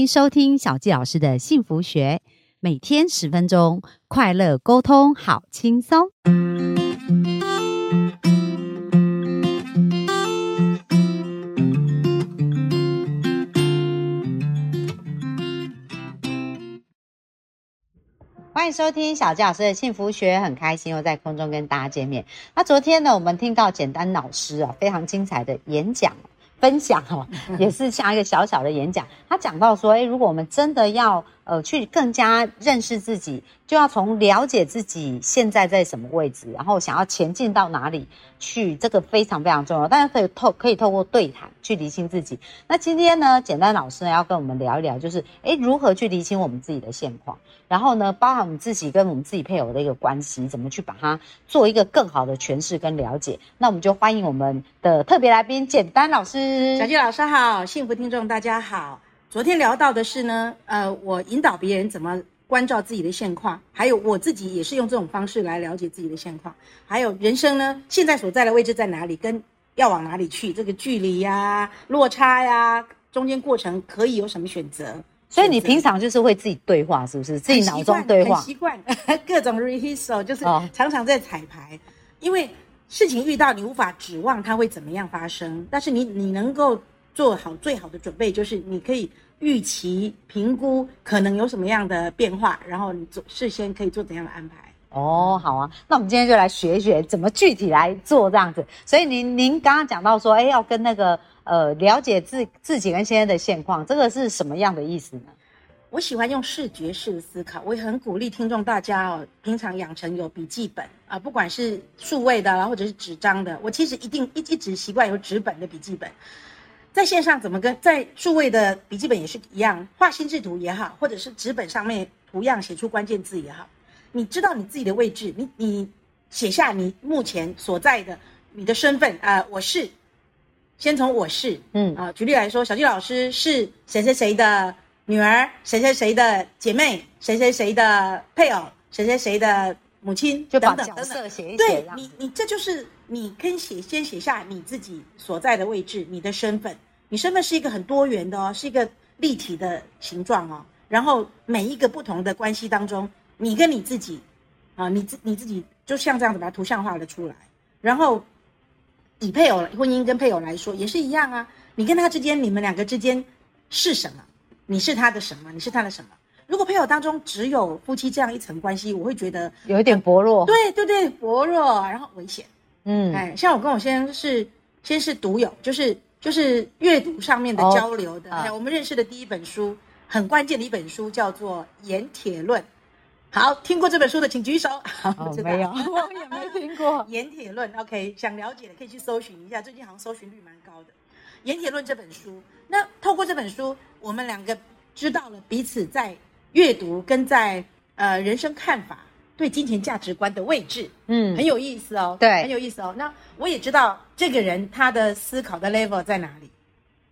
迎收听小纪老师的幸福学，每天十分钟，快乐沟通，好轻松。欢迎收听小纪老师的幸福学，很开心又在空中跟大家见面。那昨天呢，我们听到简单老师啊非常精彩的演讲分享哦，也是像一个小小的演讲。他讲到说，诶，如果我们真的要呃去更加认识自己，就要从了解自己现在在什么位置，然后想要前进到哪里去，这个非常非常重要。大家可以透可以透过对谈去理清自己。那今天呢，简单老师呢要跟我们聊一聊，就是诶如何去理清我们自己的现况，然后呢，包含我们自己跟我们自己配偶的一个关系，怎么去把它做一个更好的诠释跟了解。那我们就欢迎我们的特别来宾简单老师。小纪老师好，幸福听众大家好。昨天聊到的是呢，呃，我引导别人怎么关照自己的现况，还有我自己也是用这种方式来了解自己的现况，还有人生呢现在所在的位置在哪里，跟要往哪里去，这个距离呀、落差呀，中间过程可以有什么选择？所以你平常就是会自己对话，是不是？自己脑中对话很，习惯 各种 rehearsal，就是哦常常在彩排，因为事情遇到你无法指望它会怎么样发生，但是你你能够做好最好的准备，就是你可以预期评估可能有什么样的变化，然后你做事先可以做怎样的安排。哦，好啊，那我们今天就来学一学怎么具体来做这样子。所以您您刚刚讲到说，哎，要跟那个呃了解自自己跟现在的现况，这个是什么样的意思呢？我喜欢用视觉式的思考，我也很鼓励听众大家哦，平常养成有笔记本啊，不管是数位的啦，或者是纸张的，我其实一定一一直习惯有纸本的笔记本。在线上怎么跟在数位的笔记本也是一样，画心智图也好，或者是纸本上面图样写出关键字也好，你知道你自己的位置，你你写下你目前所在的你的身份啊、呃我是，先从我是，嗯。啊，举例来说，小季老师是谁谁谁的女儿，谁谁谁的姐妹，谁谁谁的配偶，谁谁谁的母亲，就把角等等等等色写一写，对你，你这就是你可以写先写下你自己所在的位置，你的身份。你身份是一个很多元的哦，是一个立体的形状哦。然后每一个不同的关系当中，你跟你自己啊，你自你自己就像这样子把它图像化了出来。然后以配偶婚姻跟配偶来说也是一样啊，你跟他之间，你们两个之间是什么？你是他的什么？你是他的什么？如果配偶当中只有夫妻这样一层关系，我会觉得有一点薄弱。对对对，薄弱，然后危险。嗯，哎，像我跟我先生是先是读友，就是就是阅读上面的哦交流的。我们认识的第一本书，很关键的一本书，叫做《盐铁论》。好，听过这本书的请举手。好 哦，知道没有，我也没听过。盐铁论，OK，想了解的可以去搜寻一下，最近好像搜寻率蛮高的。盐铁论这本书，那透过这本书，我们两个知道了彼此在阅读跟在呃人生看法、对金钱价值观的位置，嗯很有意思哦，对很有意思哦。那我也知道这个人他的思考的 level 在哪里，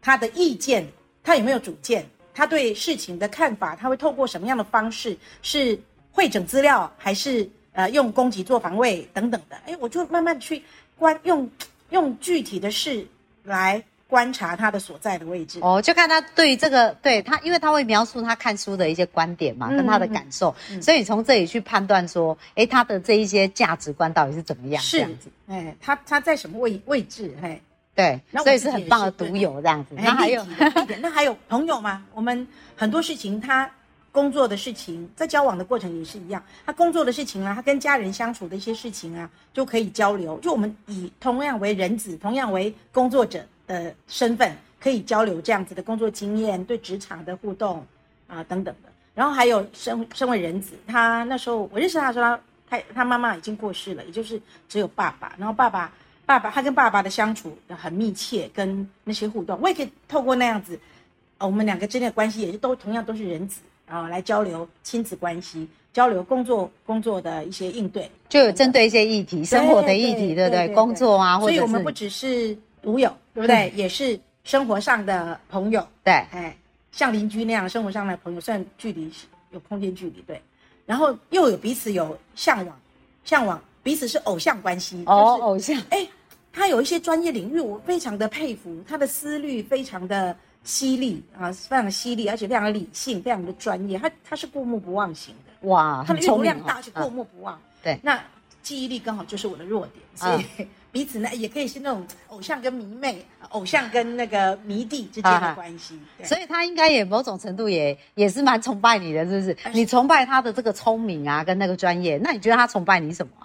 他的意见，他有没有主见，他对事情的看法，他会透过什么样的方式，是会整资料，还是呃用攻击做防卫等等的？哎，我就慢慢去观用用具体的事来观察他的所在的位置。哦，就看他对于这个，对他，因为他会描述他看书的一些观点嘛，嗯跟他的感受，所以从这里去判断说，诶，他的这一些价值观到底是怎么样，这是样子，，哎，他他在什么位位置？嘿，对，所以是很棒的读是对友这样子。哎那还有立体的立体的那还有朋友嘛？我们很多事情，他工作的事情，在交往的过程也是一样。他工作的事情啊，他跟家人相处的一些事情啊，就可以交流。就我们以同样为人子，同样为工作者的身份，可以交流这样子的工作经验，对职场的互动啊、等等的。然后还有身身为人子，他那时候我认识他的时候，他他他妈妈已经过世了，也就是只有爸爸。然后爸爸爸爸他跟爸爸的相处很密切，跟那些互动，我也可以透过那样子，呃，我们两个之间的关系也是都同样都是人子啊、来交流亲子关系，交流工作工作的一些应对，就有针对一些议题，生活的议题，对不对？对工作啊，或者所以我们不只是读友，对不对？也是生活上的朋友，对，哎，像邻居那样生活上的朋友，虽然距离有空间距离，对，然后又有彼此有向往，向往彼此是偶像关系，哦，就是偶像，哎，他有一些专业领域，我非常的佩服，他的思虑非常的犀利啊，非常的犀利，而且非常的理性，非常的专业。他他是过目不忘型的，哇，他的阅很聪明哦读量大，而且过目不忘。对。那记忆力刚好就是我的弱点，所以彼此呢也可以是那种偶像跟迷妹、偶像跟那个迷弟之间的关系。对所以他应该也某种程度也也是蛮崇拜你的，是不是？你崇拜他的这个聪明啊，跟那个专业，那你觉得他崇拜你什么啊？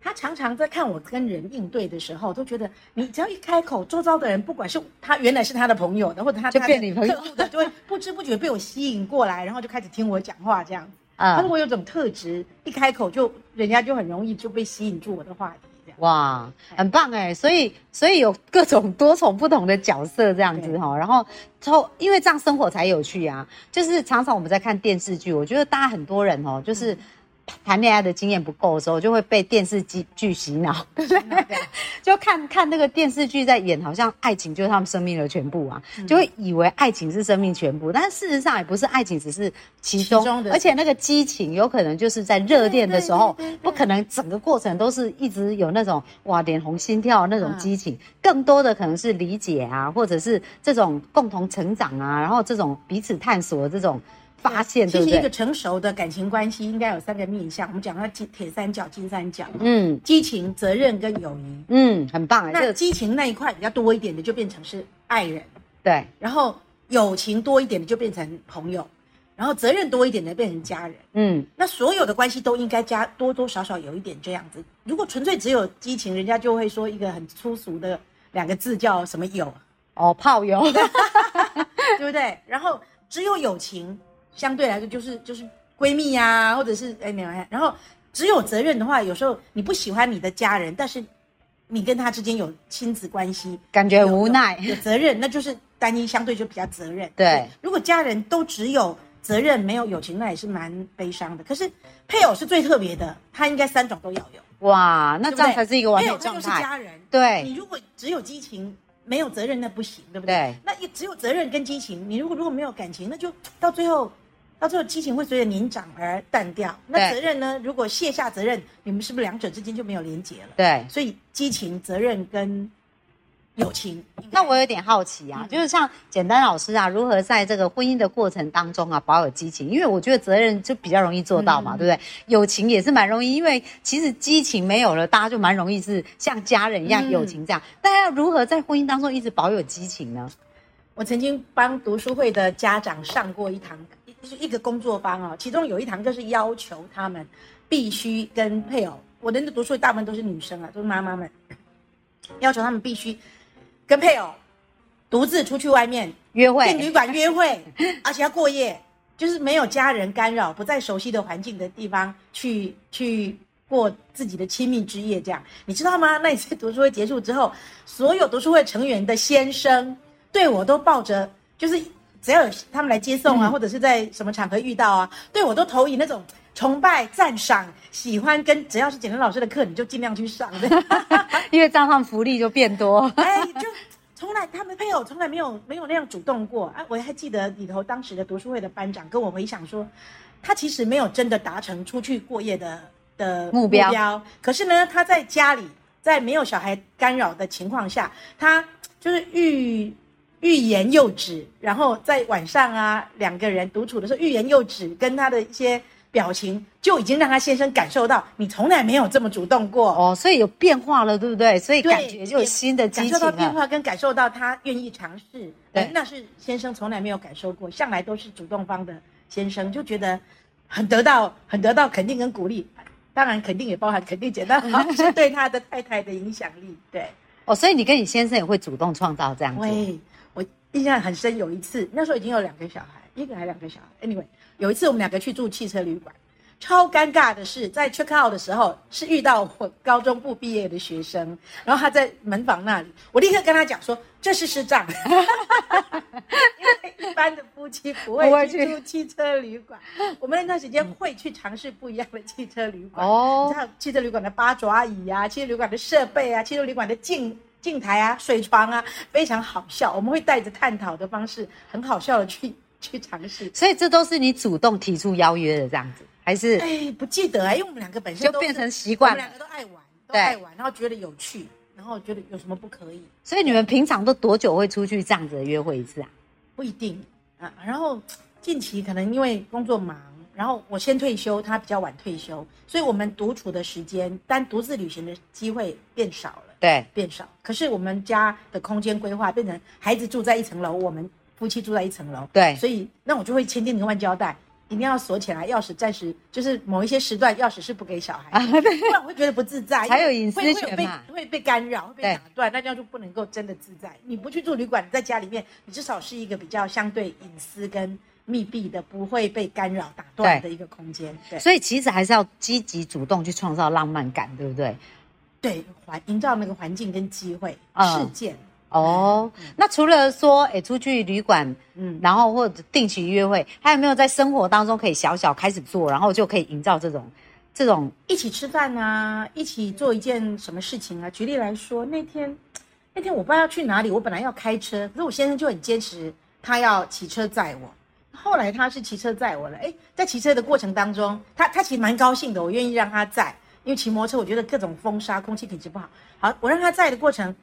他常常在看我跟人应对的时候，都觉得你只要一开口，周遭的人不管是他原来是他的朋友的，或者他就变你朋友的，就会不知不觉被我吸引过来，然后就开始听我讲话这样子。他啊说，我有种特质，一开口就人家就很容易就被吸引住我的话题。哇，很棒哎！所以所以有各种多重不同的角色这样子对哈，然后后因为这样生活才有趣啊。就是常常我们在看电视剧，我觉得大家很多人哦，就是谈恋爱的经验不够的时候，就会被电视剧剧洗脑，对不对？就看看那个电视剧在演，好像爱情就是他们生命的全部啊，嗯就会以为爱情是生命全部，但事实上也不是，爱情只是其中，而且那个激情有可能就是在热恋的时候可能整个过程都是一直有那种哇脸红心跳那种嗯。激情，更多的可能是理解啊，或者是这种共同成长啊，然后这种彼此探索的这种发现，对不其实一个？成熟的感情关系应该有三个面向，我们讲到金铁三角、金三角，嗯。激情、责任跟友谊。嗯，很棒那个激情那一块比较多一点的，就变成是爱人；对。然后友情多一点的，就变成朋友；然后责任多一点的，变成家人。嗯那所有的关系都应该加多多少少有一点这样子。如果纯粹只有激情，人家就会说一个很粗俗的两个字叫什么友，哦炮友，对不对？然后只有友情，相对来说就是就是闺蜜呀、或者是哎你们，然后只有责任的话，有时候你不喜欢你的家人，但是你跟他之间有亲子关系，感觉很无奈有有责任，那就是单一相对就比较责任。对如果家人都只有责任没有友情，那也是蛮悲伤的。可是配偶是最特别的，他应该三种都要有，哇，那这样才是一个完美配偶就是状态。家人，对你如果只有激情没有责任，那不行，对不对？对那也只有责任跟激情，你如果如果没有感情，那就到最后。到最后，激情会随着年长而淡掉。那对责任呢？如果卸下责任，你们是不是两者之间就没有连结了？对，所以激情、责任跟友情，那我有点好奇啊，嗯就是像简单老师啊，如何在这个婚姻的过程当中啊保有激情？因为我觉得责任就比较容易做到嘛，嗯对不对？友情也是蛮容易，因为其实激情没有了，大家就蛮容易是像家人一样嗯友情这样。但要如何在婚姻当中一直保有激情呢？我曾经帮读书会的家长上过一堂，就是一个工作坊哦，其中有一堂课是要求他们必须跟配偶，我的那读书会大部分都是女生啊，都是妈妈们，要求他们必须跟配偶独自出去外面约会订旅馆约会，而且要过夜，就是没有家人干扰，不在熟悉的环境的地方去去过自己的亲密之夜。这样，你知道吗？那一次读书会结束之后，所有读书会成员的先生对我都抱着，就是只要有他们来接送啊，或者是在什么场合遇到啊，对我都投以那种崇拜、赞赏、喜欢，跟只要是简单老师的课，你就尽量去上的。因为这样他们福利就变多。哎，就从来他们配偶从来没有没有那样主动过啊！我还记得里头当时的读书会的班长跟我回想说，他其实没有真的达成出去过夜的的目标可是呢，他在家里，在没有小孩干扰的情况下，他就是欲欲言又止，然后在晚上啊两个人独处的时候欲言又止，跟他的一些表情就已经让他先生感受到你从来没有这么主动过。哦，所以有变化了，对不对？所以感觉就有新的激情感受到变。化跟感受到他愿意尝试，对哎那是先生从来没有感受过，向来都是主动方的先生，就觉得很得到很得到肯定跟鼓励。当然，肯定也包含肯定简单老师对他的太太的影响力。对，哦，所以你跟你先生也会主动创造这样子。喂，我印象很深，有一次那时候已经有两个小孩，一个还两个小孩。Anyway，有一次我们两个去住汽车旅馆，超尴尬的是，在 check out 的时候是遇到我高中部毕业的学生，然后他在门房那里，我立刻跟他讲说这是师长，因为一般的夫妻不不会会去去住汽车旅馆，我们那段时间会去尝试不一样的汽车旅馆。哦你知道汽车旅馆的八爪椅啊，汽车旅馆的设备啊，汽车旅馆的镜镜台啊、水床啊，非常好笑。我们会带着探讨的方式，很好笑的去 去尝试。所以这都是你主动提出邀约的这样子，还是哎，不记得啊，因为我们两个本身就变成习惯了我们两个都爱玩，都爱玩，然后觉得有趣，然后觉得有什么不可以？所以你们平常都多久会出去这样子的约会一次啊？不一定啊。然后近期可能因为工作忙，然后我先退休，他比较晚退休，所以我们独处的时间，单独自旅行的机会变少了。对，变少。可是我们家的空间规划变成孩子住在一层楼，我们夫妻住在一层楼。对，所以那我就会千叮咛万交代，一定要锁起来，钥匙暂时就是某一些时段钥匙是不给小孩，不然我会觉得不自在。还有隐私会权嘛，会被干扰，会被打断，那这样就不能够真的自在。你不去住旅馆，你在家里面，你至少是一个比较相对隐私跟密闭的，不会被干扰打断的一个空间。对，所以其实还是要积极主动去创造浪漫感，对不对？对环营造那个环境跟机会事件哦，那除了说诶出去旅馆，嗯，然后或者定期约会，还有没有在生活当中可以小小开始做，然后就可以营造这种这种一起吃饭啊，一起做一件什么事情啊？举例来说，那天那天我不知道要去哪里，我本来要开车，可是我先生就很坚持，他要骑车载我。后来他是骑车载我了，哎，在骑车的过程当中，他他其实蛮高兴的，我愿意让他载。因为骑摩托车，我觉得各种风沙、空气品质不好。好，我让他载的过程，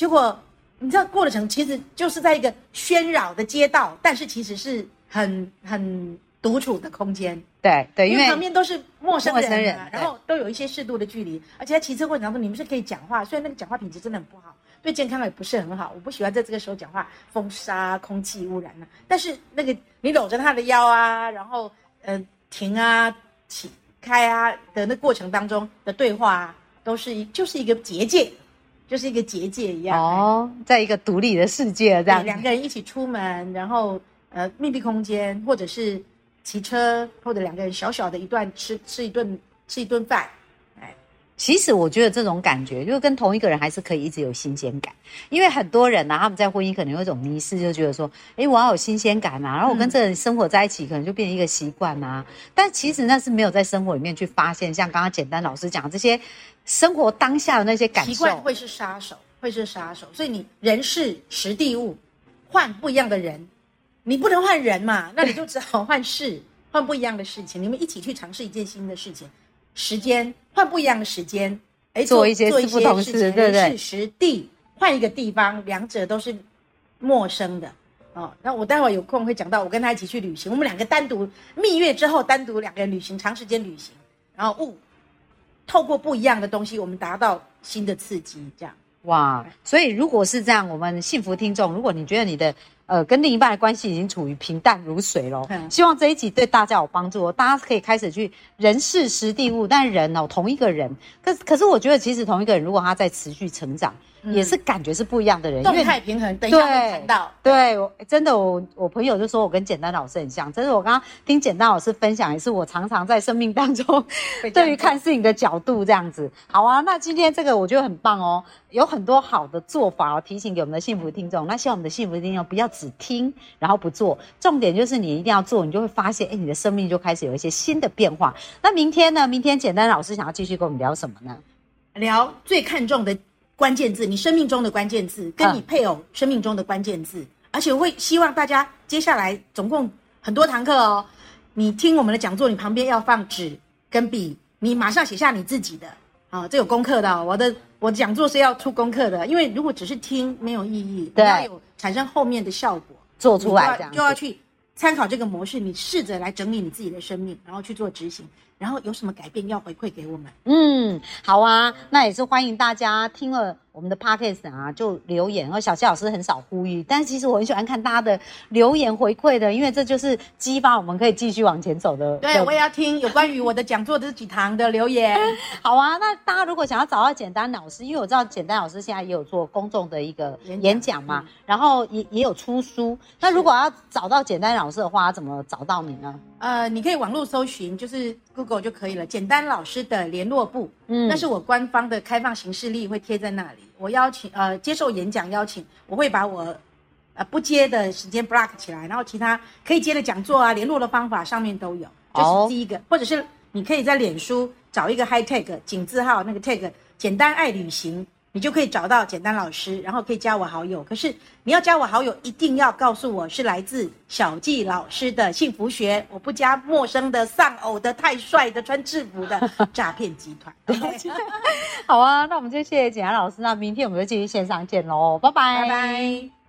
结果你知道过程其实就是在一个喧扰的街道，但是其实是很很独处的空间。对对，因为旁边都是陌生人，然后都有一些适度的距离，而且在骑车过程当中，你们是可以讲话，虽然那个讲话品质真的很不好，对健康也不是很好。我不喜欢在这个时候讲话，风沙、空气污染啊。但是那个你搂着他的腰啊，然后呃停啊起。开啊的那过程当中的对话啊，都是一就是一个结界，就是一个结界一样哦，在一个独立的世界这样，两个人一起出门，然后呃密闭空间，或者是骑车，或者两个人小小的一段吃吃一顿吃一顿饭。其实我觉得这种感觉，就是跟同一个人还是可以一直有新鲜感，因为很多人呢，他们在婚姻可能有一种迷失，就觉得说，哎，我要有新鲜感啊，然后我跟这个人生活在一起，可能就变成一个习惯啊。但其实那是没有在生活里面去发现，像刚刚简单老师讲这些生活当下的那些感受，习惯会是杀手，会是杀手。所以你人事实地物换不一样的人，你不能换人嘛，那你就只好换事，换不一样的事情，你们一起去尝试一件新的事情。时间换不一样的时间，哎，做一些不同事，对不对？实地换一个地方，两者都是陌生的哦。那我待会有空会讲到，我跟他一起去旅行，我们两个单独蜜月之后，单独两个人旅行，长时间旅行，然后物透过不一样的东西，我们达到新的刺激，这样哇。所以如果是这样，我们幸福听众，如果你觉得你的。呃，跟另一半的关系已经处于平淡如水喽。希望这一集对大家有帮助哦，大家可以开始去人事实地物，但人哦，同一个人，可可是我觉得其实同一个人，如果他在持续成长。也是感觉是不一样的人，动态平衡。等一下会谈到，对，我真的，我我朋友就说我跟简单老师很像。真的我刚刚听简单老师分享，也是我常常在生命当中对于看事情的角度这样子。好啊，那今天这个我觉得很棒哦，有很多好的做法哦，提醒给我们的幸福听众。那希望我们的幸福听众不要只听然后不做，重点就是你一定要做，你就会发现，哎，你的生命就开始有一些新的变化。那明天呢？明天简单老师想要继续跟我们聊什么呢？聊最看重的。关键字，你生命中的关键字，跟你配偶生命中的关键字，而且我会希望大家接下来总共很多堂课哦，你听我们的讲座，你旁边要放纸跟笔，你马上写下你自己的。啊，这有功课的，我的我讲座是要出功课的，因为如果只是听没有意义，对，要有产生后面的效果，做出来这样就要去参考这个模式，你试着来整理你自己的生命，然后去做执行。然后有什么改变要回馈给我们？嗯，好啊，那也是欢迎大家听了。我们的 podcast 啊，就留言。而小谢老师很少呼吁，但其实我很喜欢看大家的留言回馈的，因为这就是激发我们可以继续往前走的。对，我也要听有关于我的讲座这几堂的留言。好啊，那大家如果想要找到简单老师，因为我知道简单老师现在也有做公众的一个演讲嘛，然后也也有出书。那如果要找到简单老师的话，怎么找到你呢？呃，你可以网络搜寻，就是 Google 就可以了。简单老师的联络部，嗯，那是我官方的开放形式力会贴在那里。我邀请呃接受演讲邀请，我会把我呃不接的时间 block 起来，然后其他可以接的讲座啊、联络的方法上面都有。这是第一个，或者是你可以在脸书找一个 high tag 井字号那个 tag 简单爱旅行你就可以找到简单老师，然后可以加我好友。可是你要加我好友，一定要告诉我是来自小纪老师的幸福学，我不加陌生的、丧偶的、太帅的、穿制服的 诈骗集团。好啊，那我们就谢谢简单老师，那明天我们就继续线上见喽，拜拜拜拜。